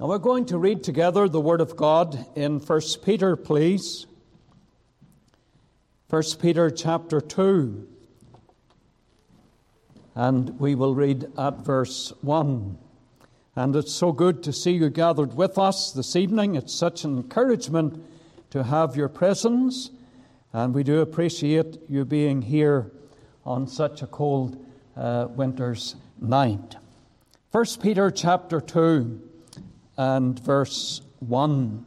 Now we're going to read together the Word of God in 1 Peter, please. 1 Peter chapter 2. And we will read at verse 1. And it's so good to see you gathered with us this evening. It's such an encouragement to have your presence. And we do appreciate you being here on such a cold uh, winter's night. 1 Peter chapter 2 and verse 1.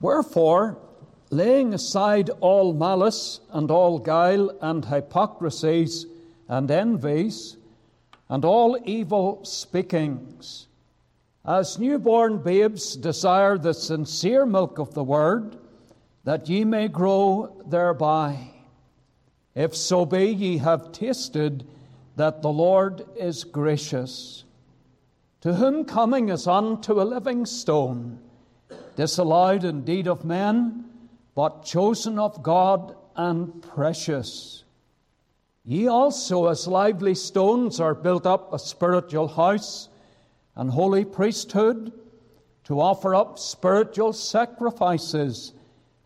Wherefore, laying aside all malice and all guile and hypocrisies and envies and all evil speakings, as newborn babes desire the sincere milk of the word, that ye may grow thereby. If so be ye have tasted that the Lord is gracious, to whom coming is unto a living stone, disallowed indeed of men, but chosen of God and precious. Ye also, as lively stones, are built up a spiritual house and holy priesthood to offer up spiritual sacrifices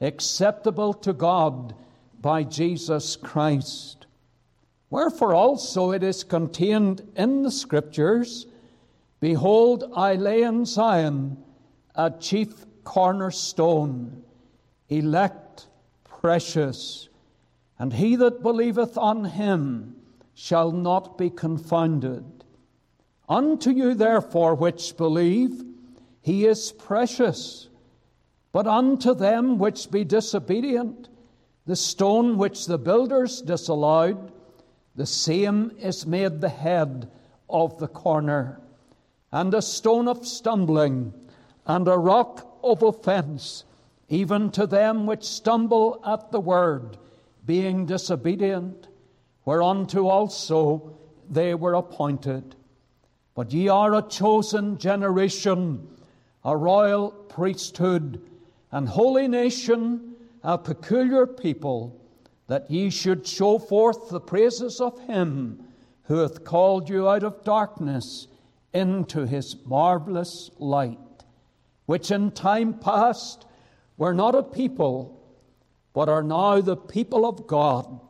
acceptable to God by Jesus Christ. Wherefore also it is contained in the Scriptures Behold, I lay in Zion a chief cornerstone, elect, precious, and he that believeth on him shall not be confounded. Unto you, therefore, which believe, he is precious. But unto them which be disobedient, the stone which the builders disallowed, the same is made the head of the corner, and a stone of stumbling, and a rock of offense, even to them which stumble at the word, being disobedient, whereunto also they were appointed. But ye are a chosen generation, a royal priesthood, and holy nation, a peculiar people that ye should show forth the praises of him who hath called you out of darkness into his marvelous light, which in time past were not a people, but are now the people of God,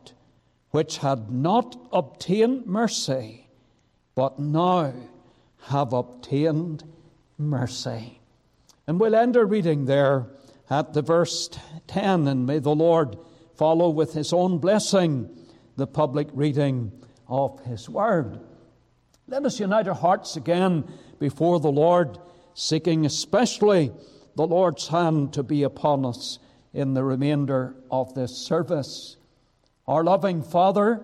which had not obtained mercy, but now have obtained mercy. And we'll end our reading there at the verse 10, and may the Lord follow with his own blessing the public reading of his word. Let us unite our hearts again before the Lord, seeking especially the Lord's hand to be upon us in the remainder of this service. Our loving Father,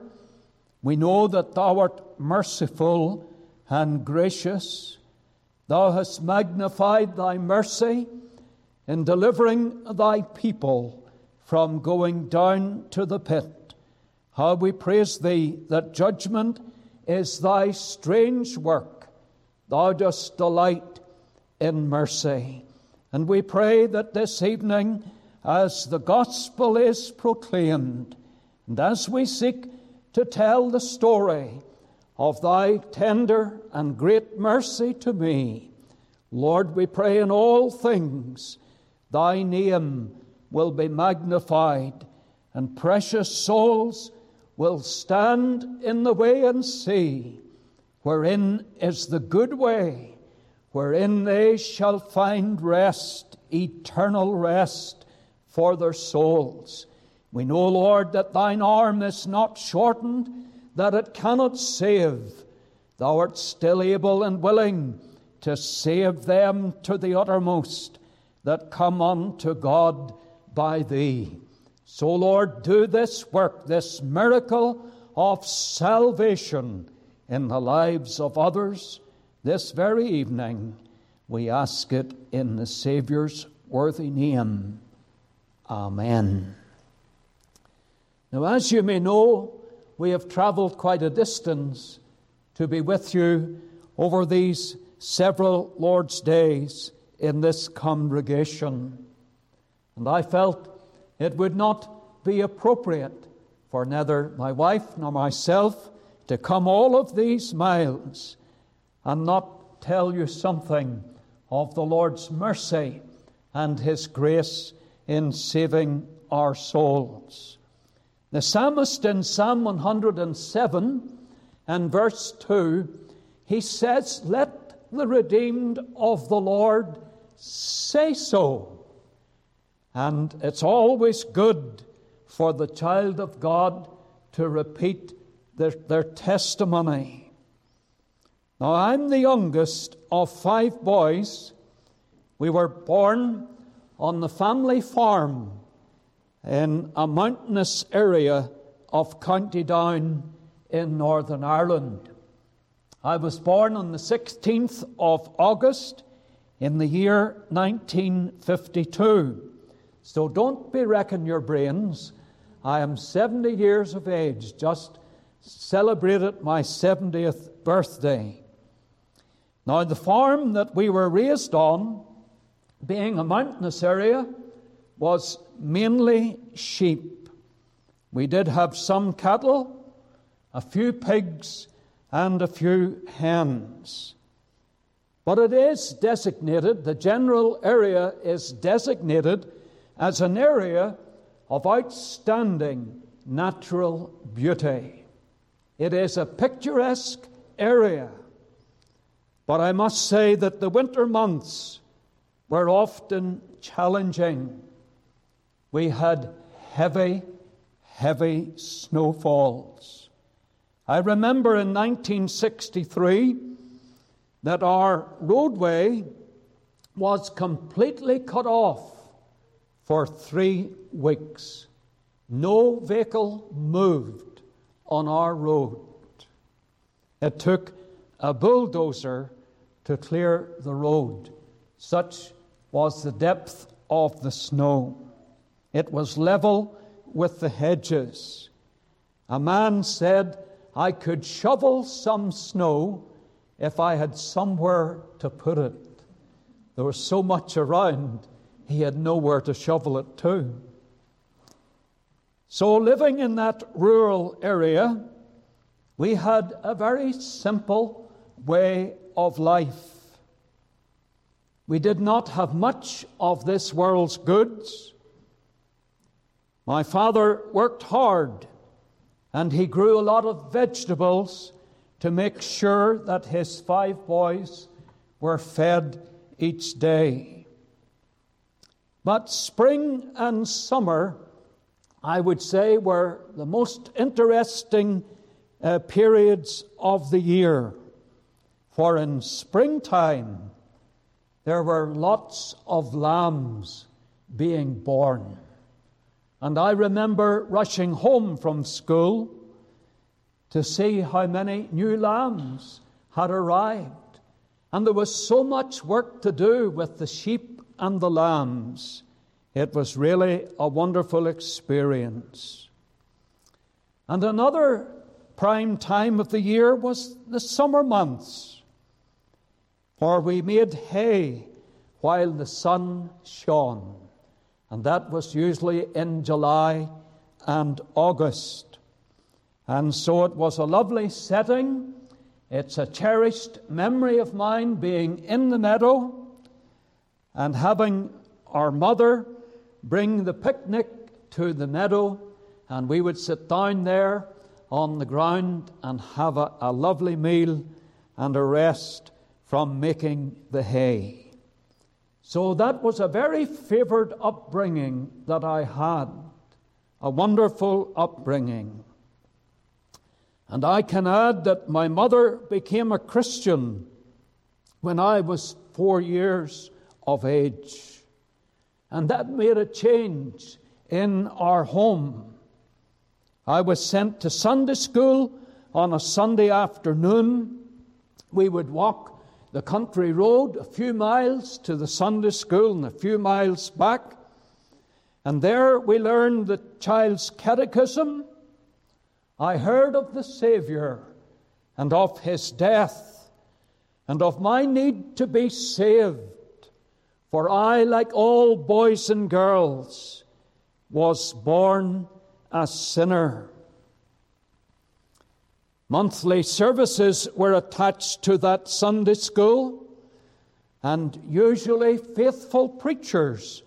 we know that Thou art merciful and gracious. Thou hast magnified Thy mercy in delivering Thy people from going down to the pit. How we praise Thee that judgment is Thy strange work. Thou dost delight in mercy. And we pray that this evening, as the gospel is proclaimed, and as we seek to tell the story of Thy tender and great mercy to me, Lord, we pray in all things Thy name will be magnified, and precious souls will stand in the way and see wherein is the good way, wherein they shall find rest, eternal rest for their souls. We know, Lord, that thine arm is not shortened, that it cannot save. Thou art still able and willing to save them to the uttermost that come unto God by thee. So, Lord, do this work, this miracle of salvation in the lives of others this very evening. We ask it in the Saviour's worthy name. Amen. Now, as you may know, we have traveled quite a distance to be with you over these several Lord's days in this congregation. And I felt it would not be appropriate for neither my wife nor myself to come all of these miles and not tell you something of the Lord's mercy and His grace in saving our souls. The psalmist in Psalm 107 and verse 2, he says, Let the redeemed of the Lord say so. And it's always good for the child of God to repeat their, their testimony. Now, I'm the youngest of five boys. We were born on the family farm in a mountainous area of County Down in Northern Ireland. I was born on the 16th of August in the year 1952. So don't be wrecking your brains. I am 70 years of age, just celebrated my 70th birthday. Now, the farm that we were raised on, being a mountainous area, was mainly sheep. We did have some cattle, a few pigs, and a few hens. But it is designated, the general area is designated as an area of outstanding natural beauty. It is a picturesque area. But I must say that the winter months were often challenging. We had heavy, heavy snowfalls. I remember in 1963 that our roadway was completely cut off for three weeks. No vehicle moved on our road. It took a bulldozer to clear the road. Such was the depth of the snow. It was level with the hedges. A man said, I could shovel some snow if I had somewhere to put it. There was so much around, he had nowhere to shovel it to. So, living in that rural area, we had a very simple way of life. We did not have much of this world's goods. My father worked hard and he grew a lot of vegetables to make sure that his five boys were fed each day. But spring and summer, I would say, were the most interesting uh, periods of the year. For in springtime, there were lots of lambs being born. And I remember rushing home from school to see how many new lambs had arrived. And there was so much work to do with the sheep and the lambs. It was really a wonderful experience. And another prime time of the year was the summer months, for we made hay while the sun shone, and that was usually in July and August. And so it was a lovely setting. It's a cherished memory of mine being in the meadow and having our mother bring the picnic to the meadow, and we would sit down there on the ground and have a, a lovely meal and a rest from making the hay. So that was a very favored upbringing that I had, a wonderful upbringing. And I can add that my mother became a Christian when I was four years of age. And that made a change in our home. I was sent to Sunday school on a Sunday afternoon. We would walk the country road a few miles to the Sunday school and a few miles back. And there we learned the child's catechism. I heard of the Savior and of his death and of my need to be saved. For I, like all boys and girls, was born a sinner. Monthly services were attached to that Sunday school, and usually faithful preachers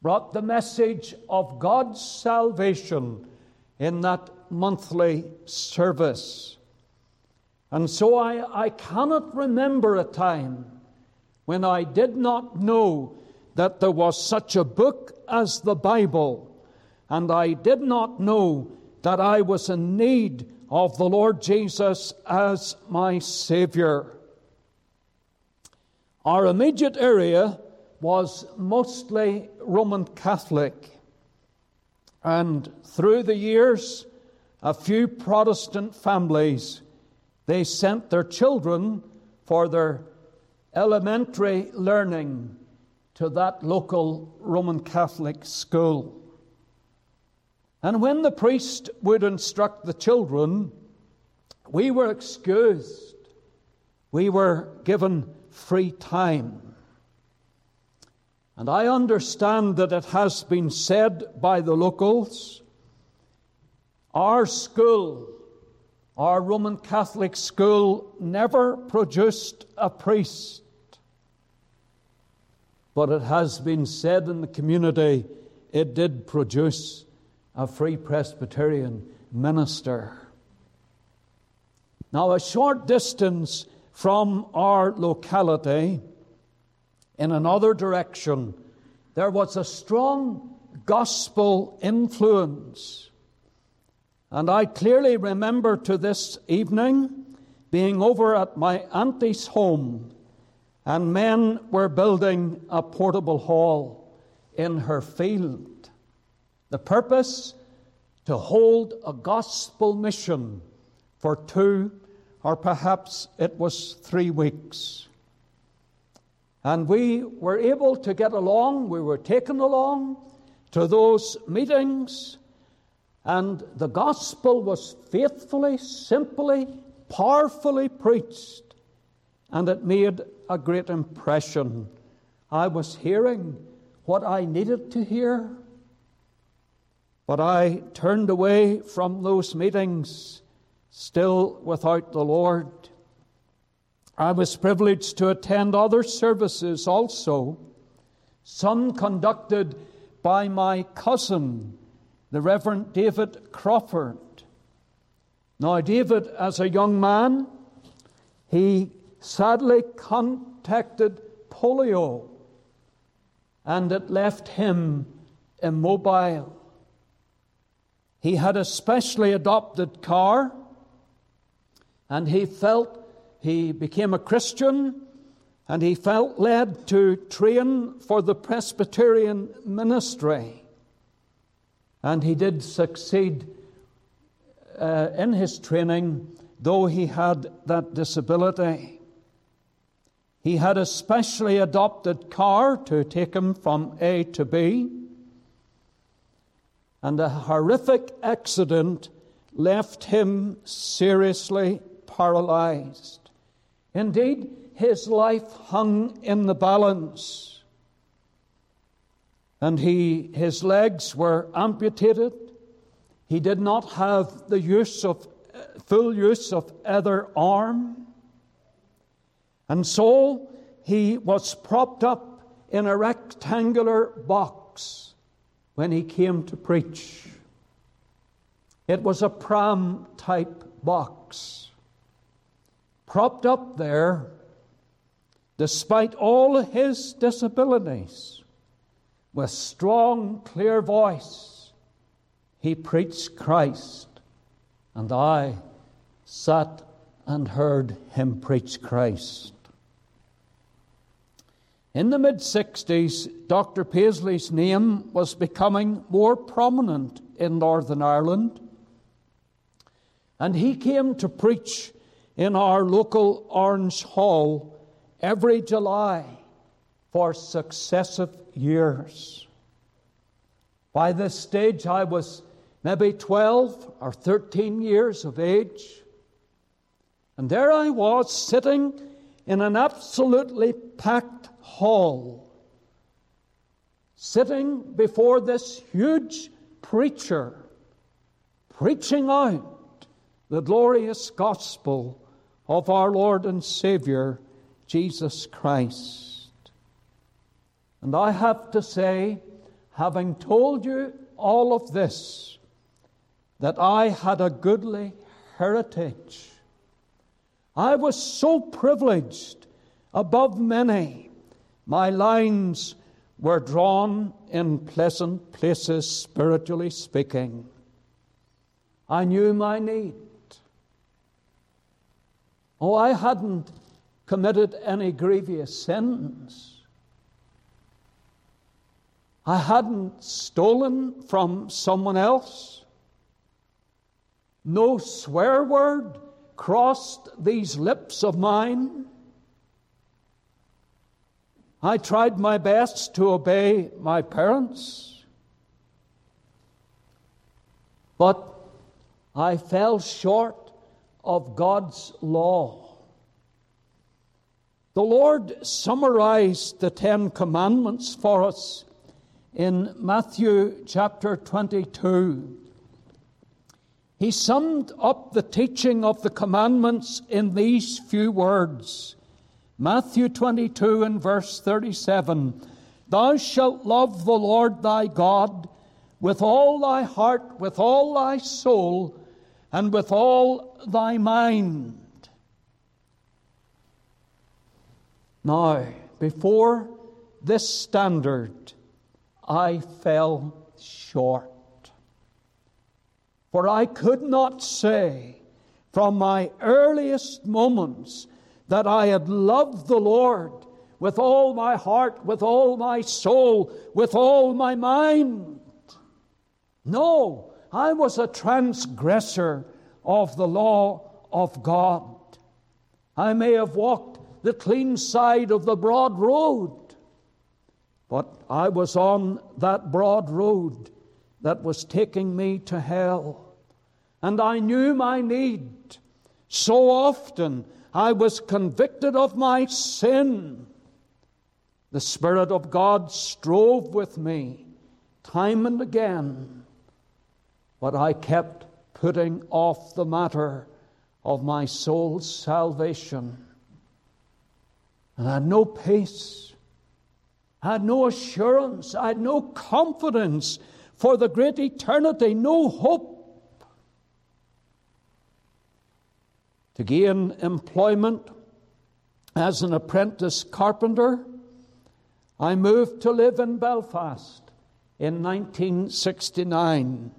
brought the message of God's salvation in that monthly service. And so I, I cannot remember a time when I did not know that there was such a book as the Bible, and I did not know that I was in need of the Lord Jesus as my Savior. Our immediate area was mostly Roman Catholic, and through the years, a few Protestant families they sent their children for their elementary learning to that local Roman Catholic school. And when the priest would instruct the children, we were excused. We were given free time. And I understand that it has been said by the locals our school, our Roman Catholic school, never produced a priest. But it has been said in the community it did produce a Free Presbyterian minister. Now, a short distance from our locality, in another direction, there was a strong gospel influence. And I clearly remember to this evening being over at my auntie's home, and men were building a portable hall in her field. The purpose? To hold a gospel mission for two or perhaps it was three weeks. And we were able to get along, we were taken along to those meetings, and the gospel was faithfully, simply, powerfully preached, and it made a great impression. I was hearing what I needed to hear. But I turned away from those meetings still without the Lord. I was privileged to attend other services also, some conducted by my cousin, the Reverend David Crawford. Now, David, as a young man, he sadly contacted polio, and it left him immobile. He had a specially adopted car, and he felt he became a Christian, and he felt led to train for the Presbyterian ministry. And he did succeed uh, in his training, though he had that disability. He had a specially adopted car to take him from A to B and a horrific accident left him seriously paralyzed. Indeed, his life hung in the balance. And he, his legs were amputated. He did not have the use of, uh, full use of either arm. And so he was propped up in a rectangular box when he came to preach. It was a pram type box, propped up there, despite all his disabilities, with strong, clear voice. He preached Christ, and I sat and heard him preach Christ. In the mid 60s, Dr. Paisley's name was becoming more prominent in Northern Ireland. And he came to preach in our local Orange Hall every July for successive years. By this stage, I was maybe 12 or 13 years of age. And there I was sitting in an absolutely packed hall, sitting before this huge preacher, preaching out the glorious gospel of our Lord and Savior, Jesus Christ. And I have to say, having told you all of this, that I had a goodly heritage. I was so privileged above many. My lines were drawn in pleasant places, spiritually speaking. I knew my need. Oh, I hadn't committed any grievous sins. I hadn't stolen from someone else. No swear word crossed these lips of mine. I tried my best to obey my parents, but I fell short of God's law. The Lord summarized the Ten Commandments for us in Matthew chapter 22. He summed up the teaching of the commandments in these few words Matthew 22 and verse 37 Thou shalt love the Lord thy God with all thy heart, with all thy soul, and with all thy mind. Now, before this standard, I fell short. For I could not say from my earliest moments that I had loved the Lord with all my heart, with all my soul, with all my mind. No, I was a transgressor of the law of God. I may have walked the clean side of the broad road, but I was on that broad road that was taking me to hell. And I knew my need. So often I was convicted of my sin. The Spirit of God strove with me time and again but I kept putting off the matter of my soul's salvation. And I had no peace. I had no assurance. I had no confidence for the great eternity, no hope. To gain employment as an apprentice carpenter, I moved to live in Belfast in 1969.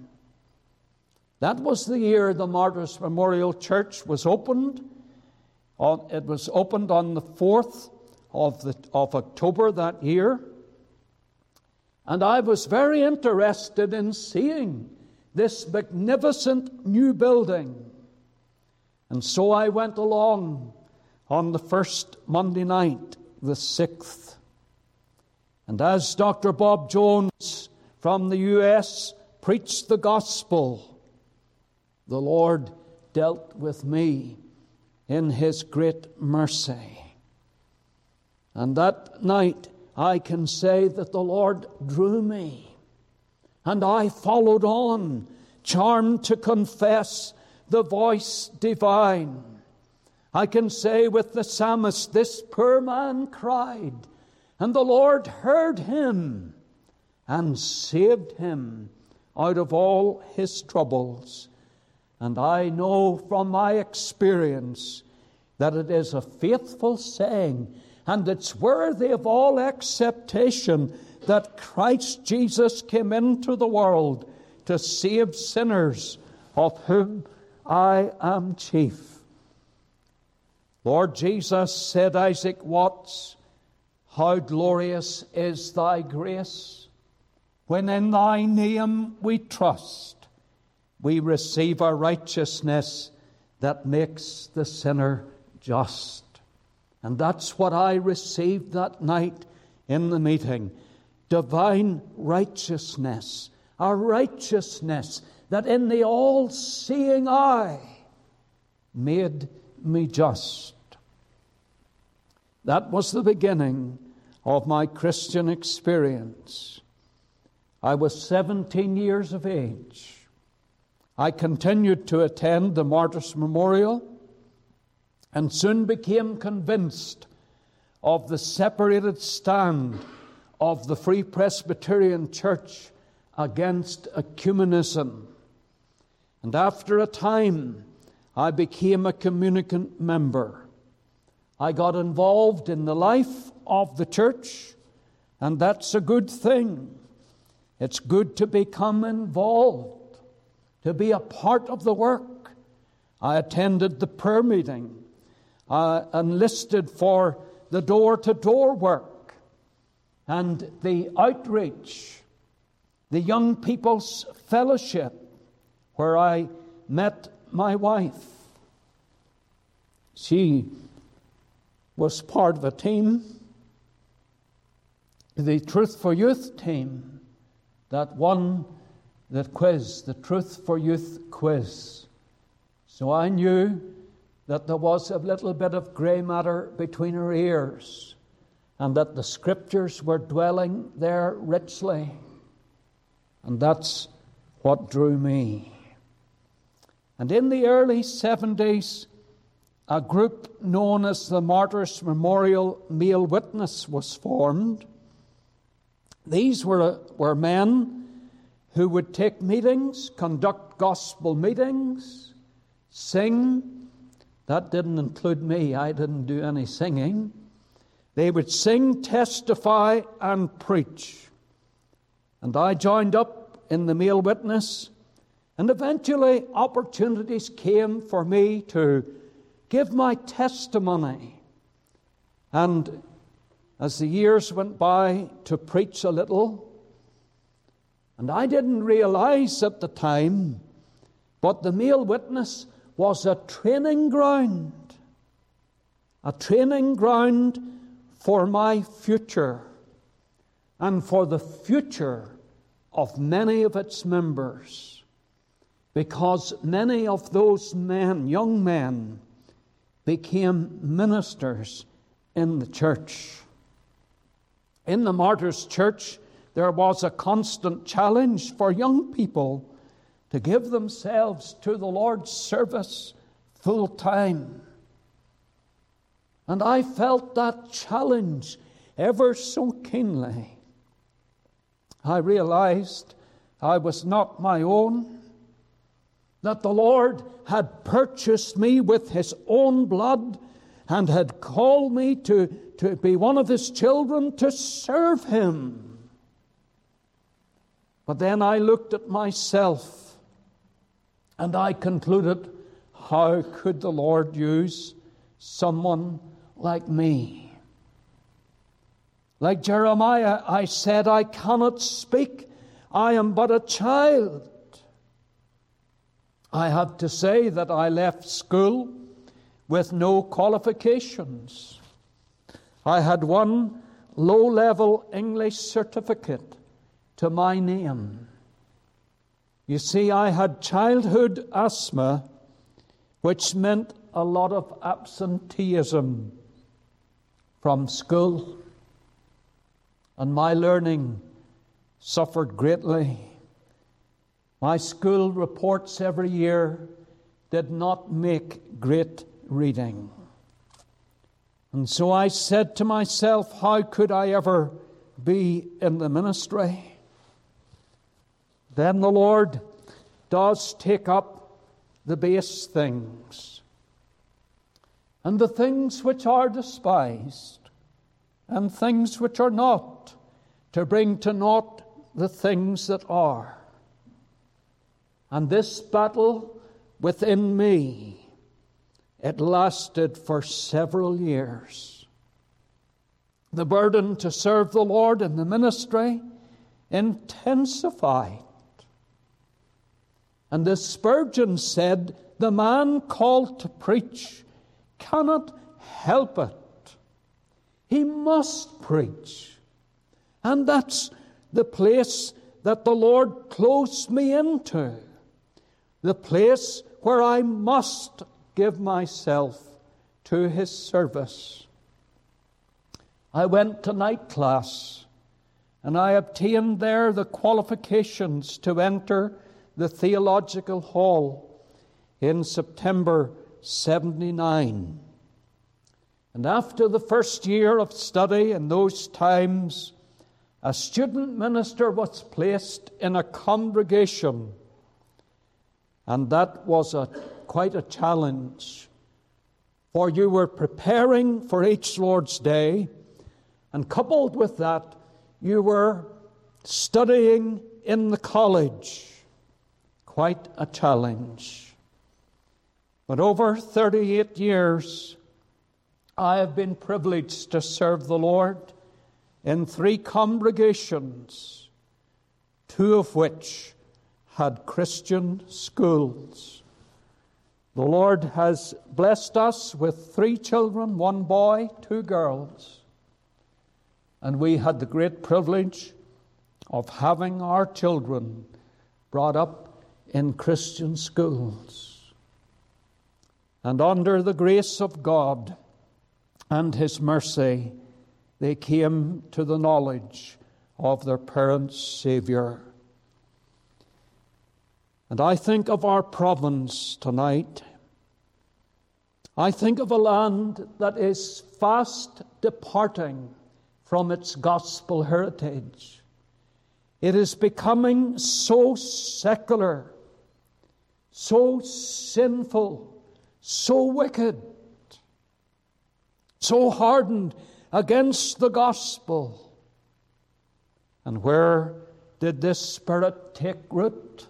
That was the year the Martyrs Memorial Church was opened. It was opened on the 4th of, the, of October that year. And I was very interested in seeing this magnificent new building. And so I went along on the first Monday night, the 6th. And as Dr. Bob Jones from the U.S. preached the gospel, the Lord dealt with me in His great mercy. And that night, I can say that the Lord drew me, and I followed on, charmed to confess the voice divine. I can say with the psalmist, This poor man cried, and the Lord heard him and saved him out of all his troubles. And I know from my experience that it is a faithful saying and it's worthy of all acceptation that Christ Jesus came into the world to save sinners, of whom I am chief. Lord Jesus, said Isaac Watts, how glorious is thy grace when in thy name we trust we receive a righteousness that makes the sinner just. And that's what I received that night in the meeting divine righteousness, a righteousness that in the all seeing eye made me just. That was the beginning of my Christian experience. I was 17 years of age I continued to attend the Martyrs Memorial and soon became convinced of the separated stand of the Free Presbyterian Church against ecumenism. And after a time, I became a communicant member. I got involved in the life of the church, and that's a good thing. It's good to become involved, to be a part of the work. I attended the prayer meeting, I enlisted for the door to door work and the outreach, the young people's fellowship, where I met my wife. She was part of a team, the Truth for Youth team, that won the quiz, the Truth for Youth quiz. So I knew that there was a little bit of grey matter between her ears and that the scriptures were dwelling there richly. And that's what drew me. And in the early 70s, a group known as the Martyrs Memorial Male Witness was formed. These were, were men who would take meetings, conduct gospel meetings, sing, that didn't include me, I didn't do any singing. They would sing, testify, and preach. And I joined up in the male witness, and eventually opportunities came for me to give my testimony. And as the years went by, to preach a little. And I didn't realize at the time, but the male witness was a training ground, a training ground for my future and for the future of many of its members. Because many of those men, young men, became ministers in the church. In the Martyrs' Church, there was a constant challenge for young people to give themselves to the Lord's service full time. And I felt that challenge ever so keenly. I realized I was not my own, that the Lord had purchased me with His own blood and had called me to, to be one of His children to serve Him. But then I looked at myself and I concluded, how could the Lord use someone like me? Like Jeremiah, I said, I cannot speak. I am but a child. I have to say that I left school with no qualifications. I had one low level English certificate to my name. You see, I had childhood asthma, which meant a lot of absenteeism from school, and my learning suffered greatly. My school reports every year did not make great reading. And so I said to myself, how could I ever be in the ministry? then the Lord does take up the base things and the things which are despised and things which are not, to bring to naught the things that are. And this battle within me, it lasted for several years. The burden to serve the Lord in the ministry intensified. And the Spurgeon said, The man called to preach cannot help it. He must preach. And that's the place that the Lord closed me into. The place where I must give myself to His service. I went to night class and I obtained there the qualifications to enter the Theological Hall in September 79. And after the first year of study in those times, a student minister was placed in a congregation, and that was a, quite a challenge. For you were preparing for each Lord's Day, and coupled with that, you were studying in the college. Quite a challenge. But over 38 years, I have been privileged to serve the Lord in three congregations, two of which had Christian schools. The Lord has blessed us with three children one boy, two girls. And we had the great privilege of having our children brought up in Christian schools. And under the grace of God and His mercy, they came to the knowledge of their parents' Saviour. And I think of our province tonight. I think of a land that is fast departing from its gospel heritage. It is becoming so secular, so sinful, so wicked, so hardened against the gospel. And where did this spirit take root?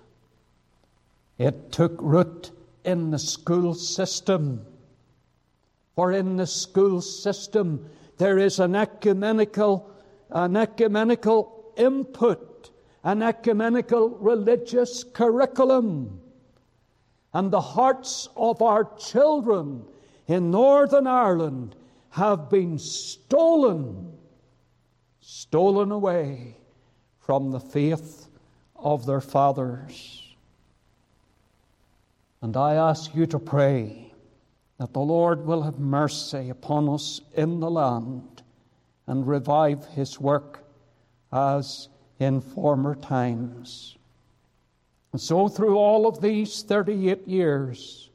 It took root in the school system. For in the school system, there is an ecumenical, an ecumenical input, an ecumenical religious curriculum. And the hearts of our children in Northern Ireland have been stolen, stolen away from the faith of their fathers. And I ask you to pray that the Lord will have mercy upon us in the land and revive his work as in former times. And so, through all of these 38 years,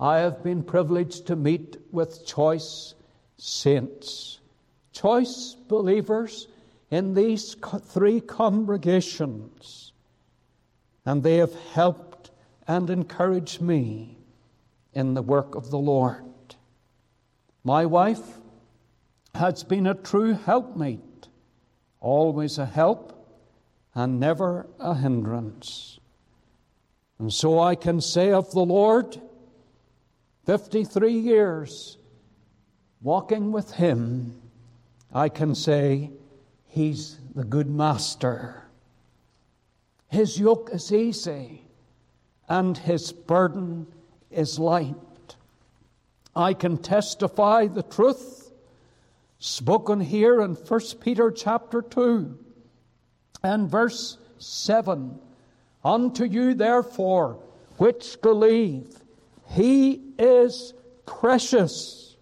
I have been privileged to meet with choice saints, choice believers in these three congregations, and they have helped and encourage me in the work of the Lord. My wife has been a true helpmate, always a help and never a hindrance. And so I can say of the Lord, 53 years walking with Him, I can say He's the good master. His yoke is easy and his burden is light. I can testify the truth spoken here in 1 Peter chapter 2 and verse 7. Unto you, therefore, which believe, he is precious.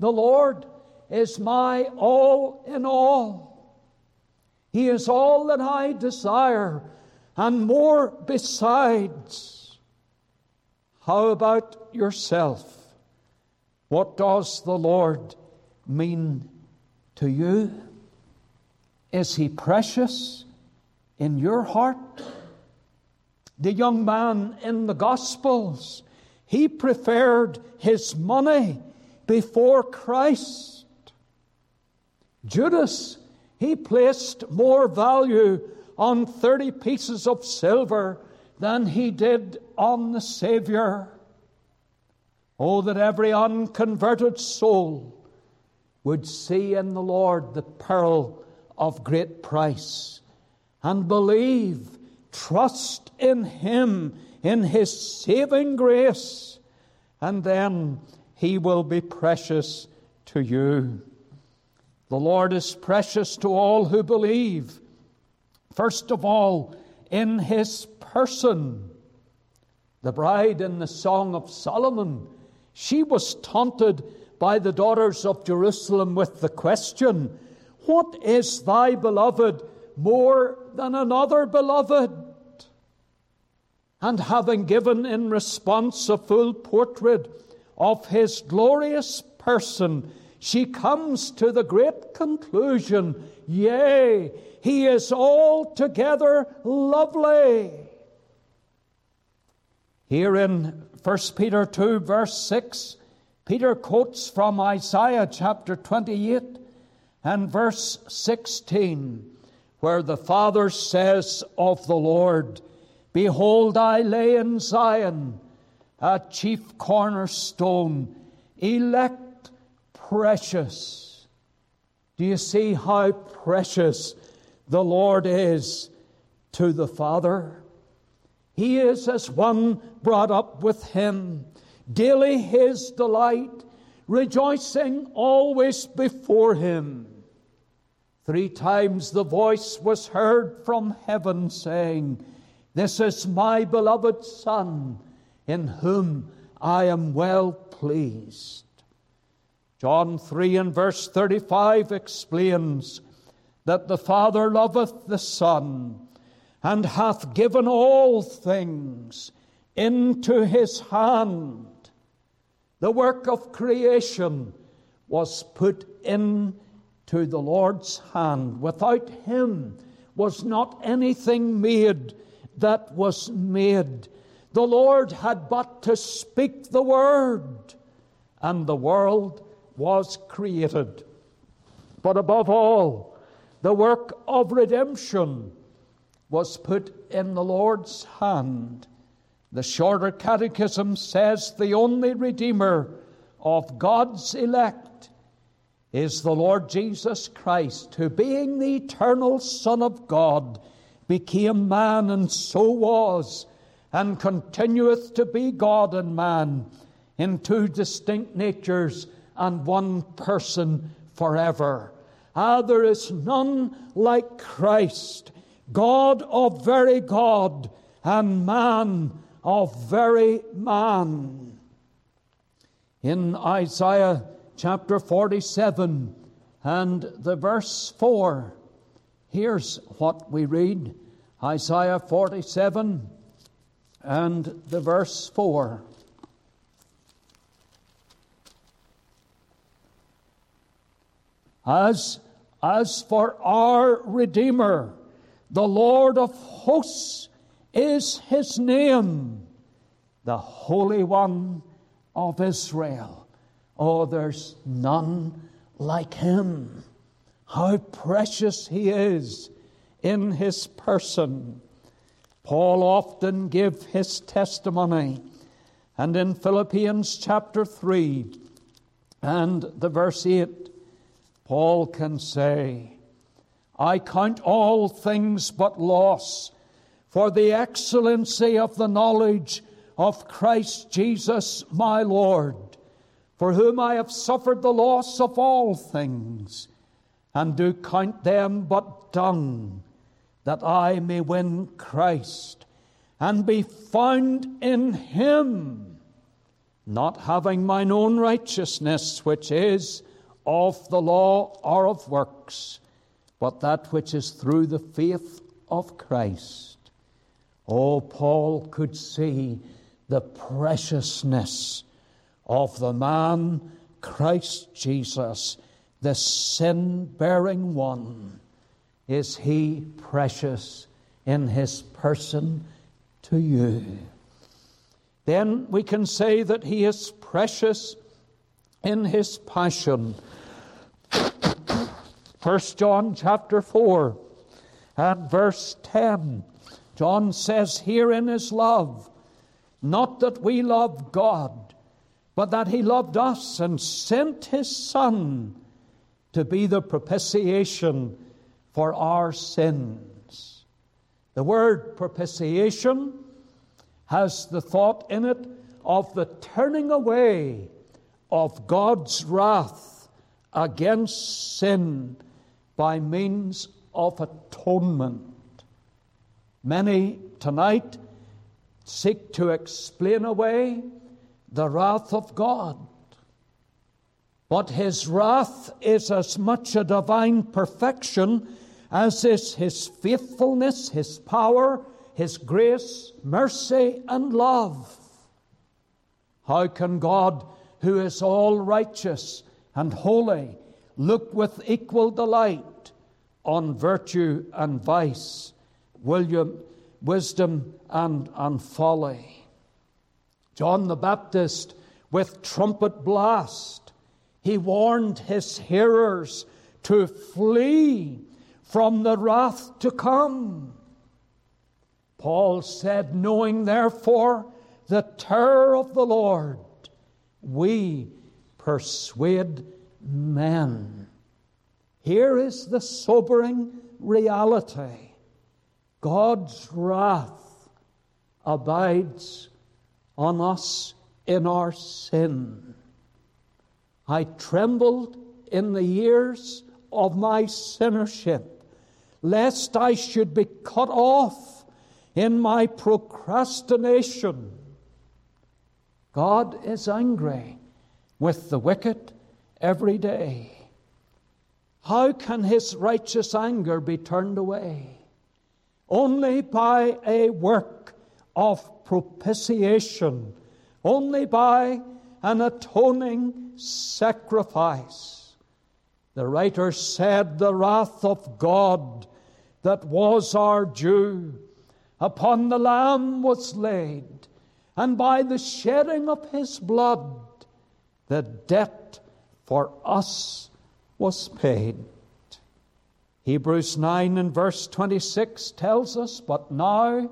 The Lord is my all in all. He is all that I desire and more besides. How about yourself? What does the Lord mean to you? Is He precious in your heart? The young man in the Gospels, he preferred his money before Christ. Judas, he placed more value on 30 pieces of silver than he did on the Savior. Oh, that every unconverted soul would see in the Lord the pearl of great price and believe, trust in Him, in His saving grace, and then He will be precious to you. The Lord is precious to all who believe. First of all, in his person. The bride in the Song of Solomon, she was taunted by the daughters of Jerusalem with the question, What is thy beloved more than another beloved? and having given in response a full portrait of his glorious person, she comes to the great conclusion yea, he is altogether lovely. Here in 1 Peter 2, verse 6, Peter quotes from Isaiah chapter 28 and verse 16, where the Father says of the Lord, Behold, I lay in Zion a chief cornerstone, elect, precious. Do you see how precious the Lord is to the Father? He is as one brought up with Him, daily His delight, rejoicing always before Him. Three times the voice was heard from heaven saying, This is my beloved Son, in whom I am well pleased. John 3 and verse 35 explains that the Father loveth the Son and hath given all things into his hand. The work of creation was put into the Lord's hand. Without him was not anything made that was made. The Lord had but to speak the word, and the world was created. But above all, the work of redemption was put in the Lord's hand. The Shorter Catechism says the only Redeemer of God's elect is the Lord Jesus Christ, who, being the eternal Son of God, became man and so was, and continueth to be God and man in two distinct natures and one person forever. Ah, there is none like Christ. God of very God and man of very man. In Isaiah chapter 47 and the verse 4, here's what we read Isaiah 47 and the verse 4. As, as for our Redeemer, the Lord of hosts is his name, the Holy One of Israel. Oh, there's none like him. How precious he is in his person. Paul often gave his testimony, and in Philippians chapter 3 and the verse 8, Paul can say, I count all things but loss for the excellency of the knowledge of Christ Jesus my Lord, for whom I have suffered the loss of all things, and do count them but dung, that I may win Christ and be found in him, not having mine own righteousness, which is of the law or of works but that which is through the faith of Christ. Oh, Paul could see the preciousness of the man, Christ Jesus, the sin bearing one. Is he precious in his person to you? Then we can say that he is precious in his passion 1 John chapter 4 and verse 10. John says, Herein is love, not that we love God, but that He loved us and sent His Son to be the propitiation for our sins. The word propitiation has the thought in it of the turning away of God's wrath against sin by means of atonement. Many tonight seek to explain away the wrath of God. But his wrath is as much a divine perfection as is his faithfulness, his power, His grace, mercy, and love. How can God, who is all righteous and holy, look with equal delight on virtue and vice, William, wisdom and, and folly? John the Baptist, with trumpet blast, he warned his hearers to flee from the wrath to come. Paul said, Knowing therefore the terror of the Lord, we persuade men. Here is the sobering reality God's wrath abides on us in our sin. I trembled in the years of my sinnership, lest I should be cut off in my procrastination. God is angry with the wicked every day. How can his righteous anger be turned away? Only by a work of propitiation, only by an atoning sacrifice. The writer said, The wrath of God that was our due upon the Lamb was laid, and by the shedding of his blood, the debt for us was paid. Hebrews 9 and verse 26 tells us, But now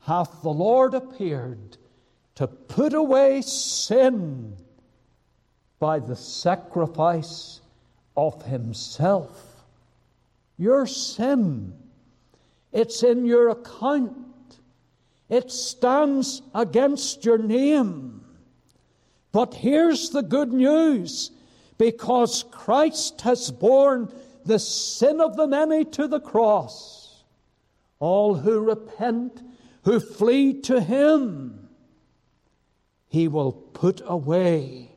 hath the Lord appeared to put away sin by the sacrifice of himself. Your sin, it's in your account. It stands against your name. But here's the good news because Christ has borne the sin of the many to the cross, all who repent, who flee to Him, He will put away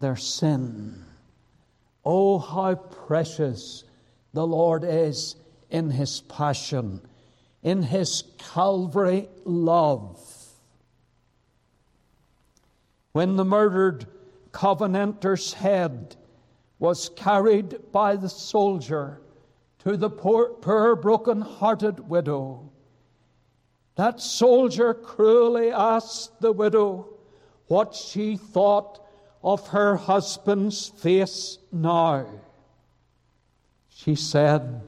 their sin. Oh, how precious the Lord is in his passion, in his Calvary love. When the murdered Covenanter's head was carried by the soldier to the poor, poor broken hearted widow, that soldier cruelly asked the widow what she thought of her husband's face now. She said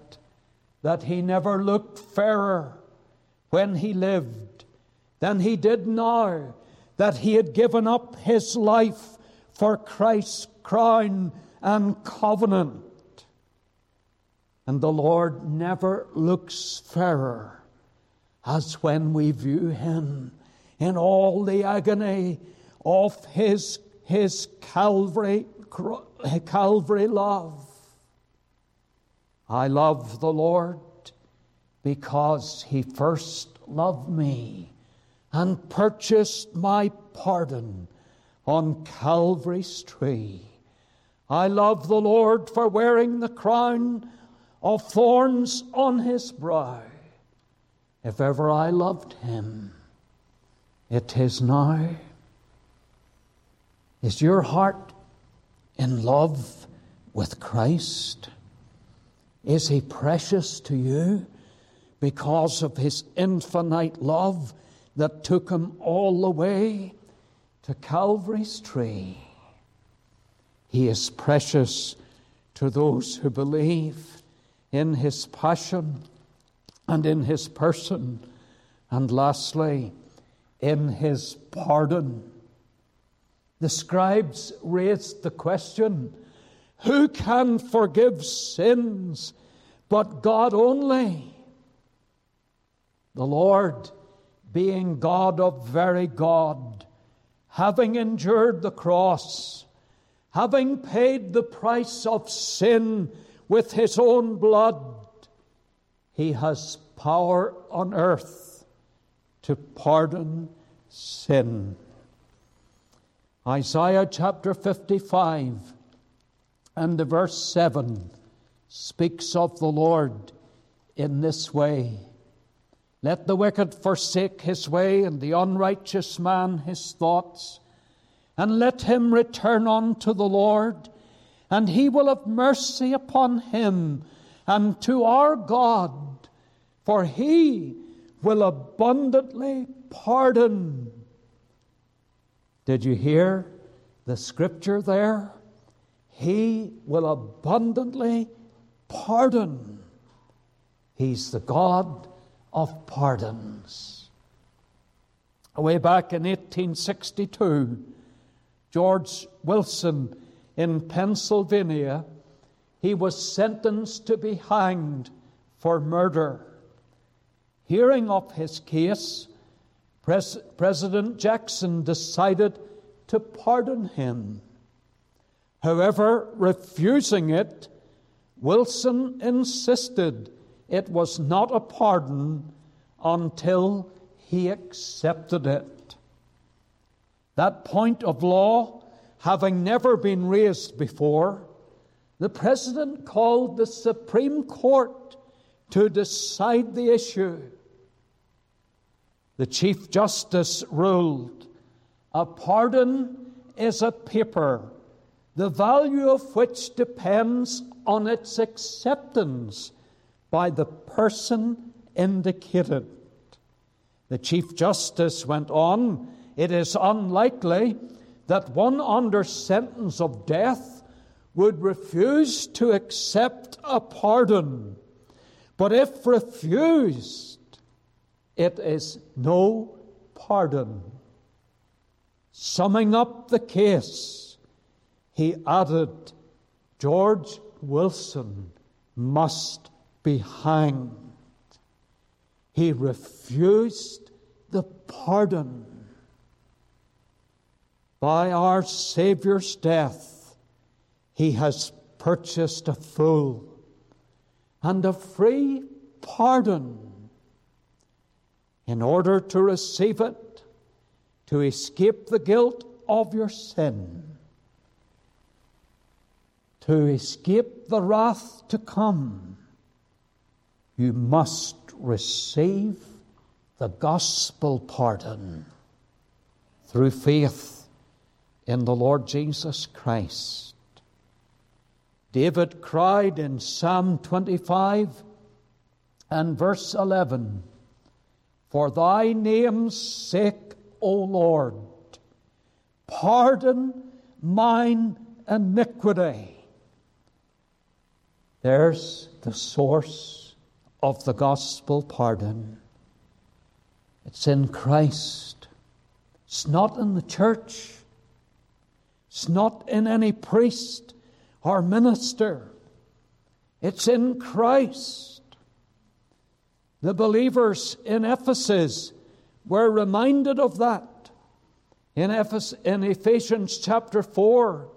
that he never looked fairer when he lived than he did now, that he had given up his life for Christ's crown and covenant. And the Lord never looks fairer as when we view him in all the agony of his his Calvary, Calvary love. I love the Lord because he first loved me and purchased my pardon on Calvary's tree. I love the Lord for wearing the crown of thorns on his brow. If ever I loved him, it is now. Is your heart in love with Christ? Is he precious to you because of his infinite love that took him all the way to Calvary's tree? He is precious to those who believe in his passion and in his person, and lastly, in his pardon. The scribes raised the question who can forgive sins but God only? The Lord, being God of very God, having endured the cross, having paid the price of sin with his own blood, he has power on earth to pardon sin. Isaiah chapter 55 and the verse 7 speaks of the Lord in this way Let the wicked forsake his way, and the unrighteous man his thoughts. And let him return unto the Lord, and he will have mercy upon him and to our God, for he will abundantly pardon. Did you hear the scripture there? He will abundantly pardon. He's the God of pardons. Way back in 1862, George Wilson in Pennsylvania, he was sentenced to be hanged for murder. Hearing of his case, Pres- President Jackson decided to pardon him. However, refusing it, Wilson insisted it was not a pardon until he accepted it. That point of law having never been raised before, the President called the Supreme Court to decide the issue. The Chief Justice ruled a pardon is a paper, the value of which depends on its acceptance by the person indicated. The Chief Justice went on It is unlikely that one under sentence of death would refuse to accept a pardon. But if refused, it is no pardon. Summing up the case, he added George Wilson must be hanged. He refused the pardon. By our Saviour's death, he has purchased a full and a free pardon. In order to receive it, to escape the guilt of your sin, to escape the wrath to come, you must receive the gospel pardon through faith in the Lord Jesus Christ. David cried in Psalm 25 and verse 11 For thy name's sake, O Lord, pardon mine iniquity. There's the source of the gospel pardon. It's in Christ. It's not in the church. It's not in any priest or minister. It's in Christ. The believers in Ephesus were reminded of that. In, Ephes- in Ephesians chapter 4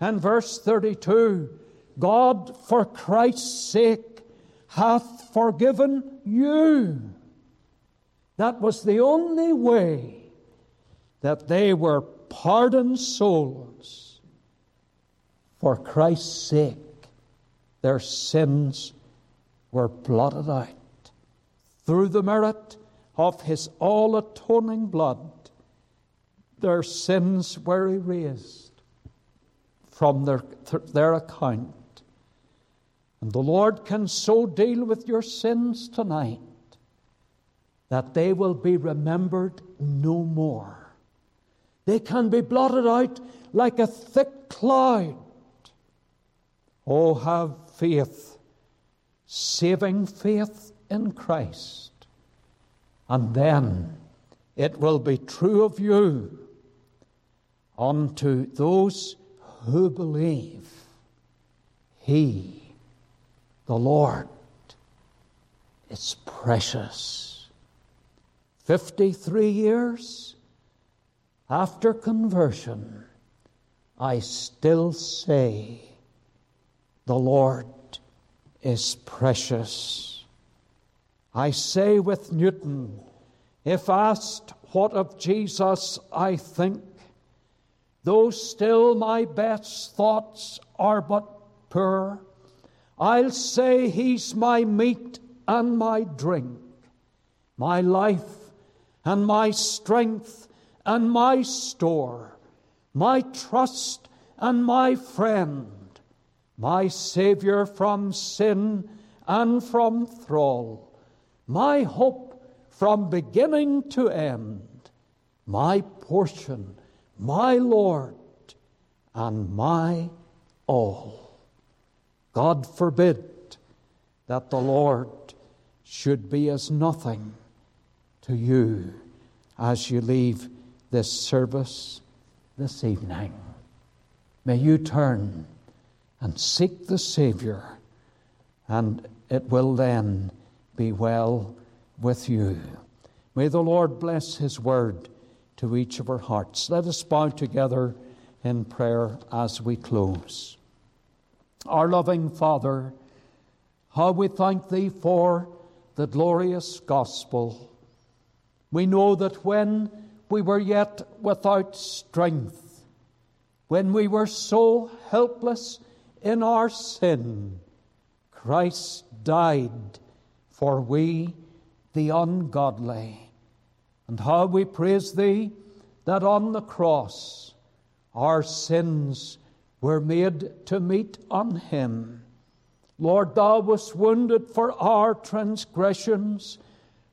and verse 32, God for Christ's sake hath forgiven you. That was the only way that they were pardoned souls. For Christ's sake, their sins were blotted out. Through the merit of his all atoning blood, their sins were erased from their, their account. And the Lord can so deal with your sins tonight that they will be remembered no more. They can be blotted out like a thick cloud. Oh, have faith, saving faith in Christ. And then it will be true of you unto those who believe. He, the Lord, is precious. 53 years after conversion, I still say, The Lord is precious. I say with Newton, if asked what of Jesus I think, though still my best thoughts are but poor, I'll say he's my meat and my drink my life and my strength and my store, my trust and my friend, my Saviour from sin and from thrall, my hope from beginning to end, my portion, my Lord, and my all. God forbid that the Lord should be as nothing to you as you leave this service this evening. May you turn and seek the Savior, and it will then be well with you. May the Lord bless His word to each of our hearts. Let us bow together in prayer as we close. Our loving Father, how we thank Thee for the glorious gospel. We know that when we were yet without strength, when we were so helpless in our sin, Christ died for we, the ungodly. And how we praise Thee that on the cross our sins were made to meet on Him. Lord, Thou wast wounded for our transgressions,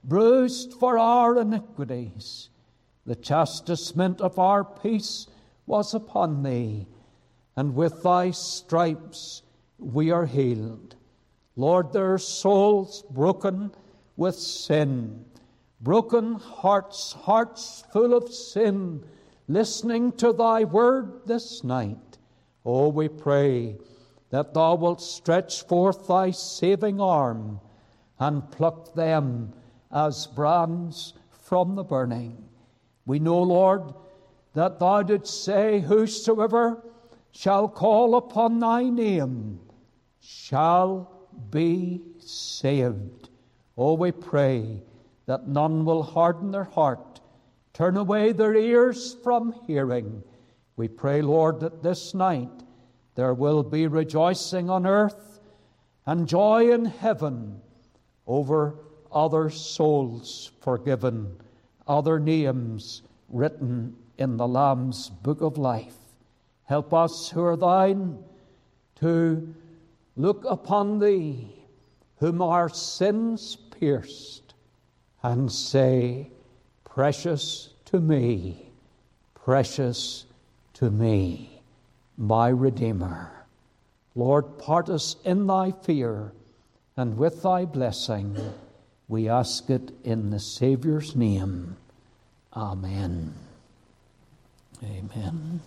bruised for our iniquities. The chastisement of our peace was upon Thee, and with Thy stripes we are healed. Lord, their souls broken with sin, broken hearts, hearts full of sin, listening to Thy word this night. Oh, we pray that thou wilt stretch forth thy saving arm and pluck them as brands from the burning. We know, Lord, that thou didst say, Whosoever shall call upon thy name shall be saved. Oh, we pray that none will harden their heart, turn away their ears from hearing. We pray, Lord, that this night there will be rejoicing on earth and joy in heaven over other souls forgiven, other names written in the Lamb's book of life. Help us who are thine to look upon thee, whom our sins pierced, and say, Precious to me, precious to me my Redeemer. Lord, part us in thy fear and with thy blessing. We ask it in the Saviour's name. Amen. Amen.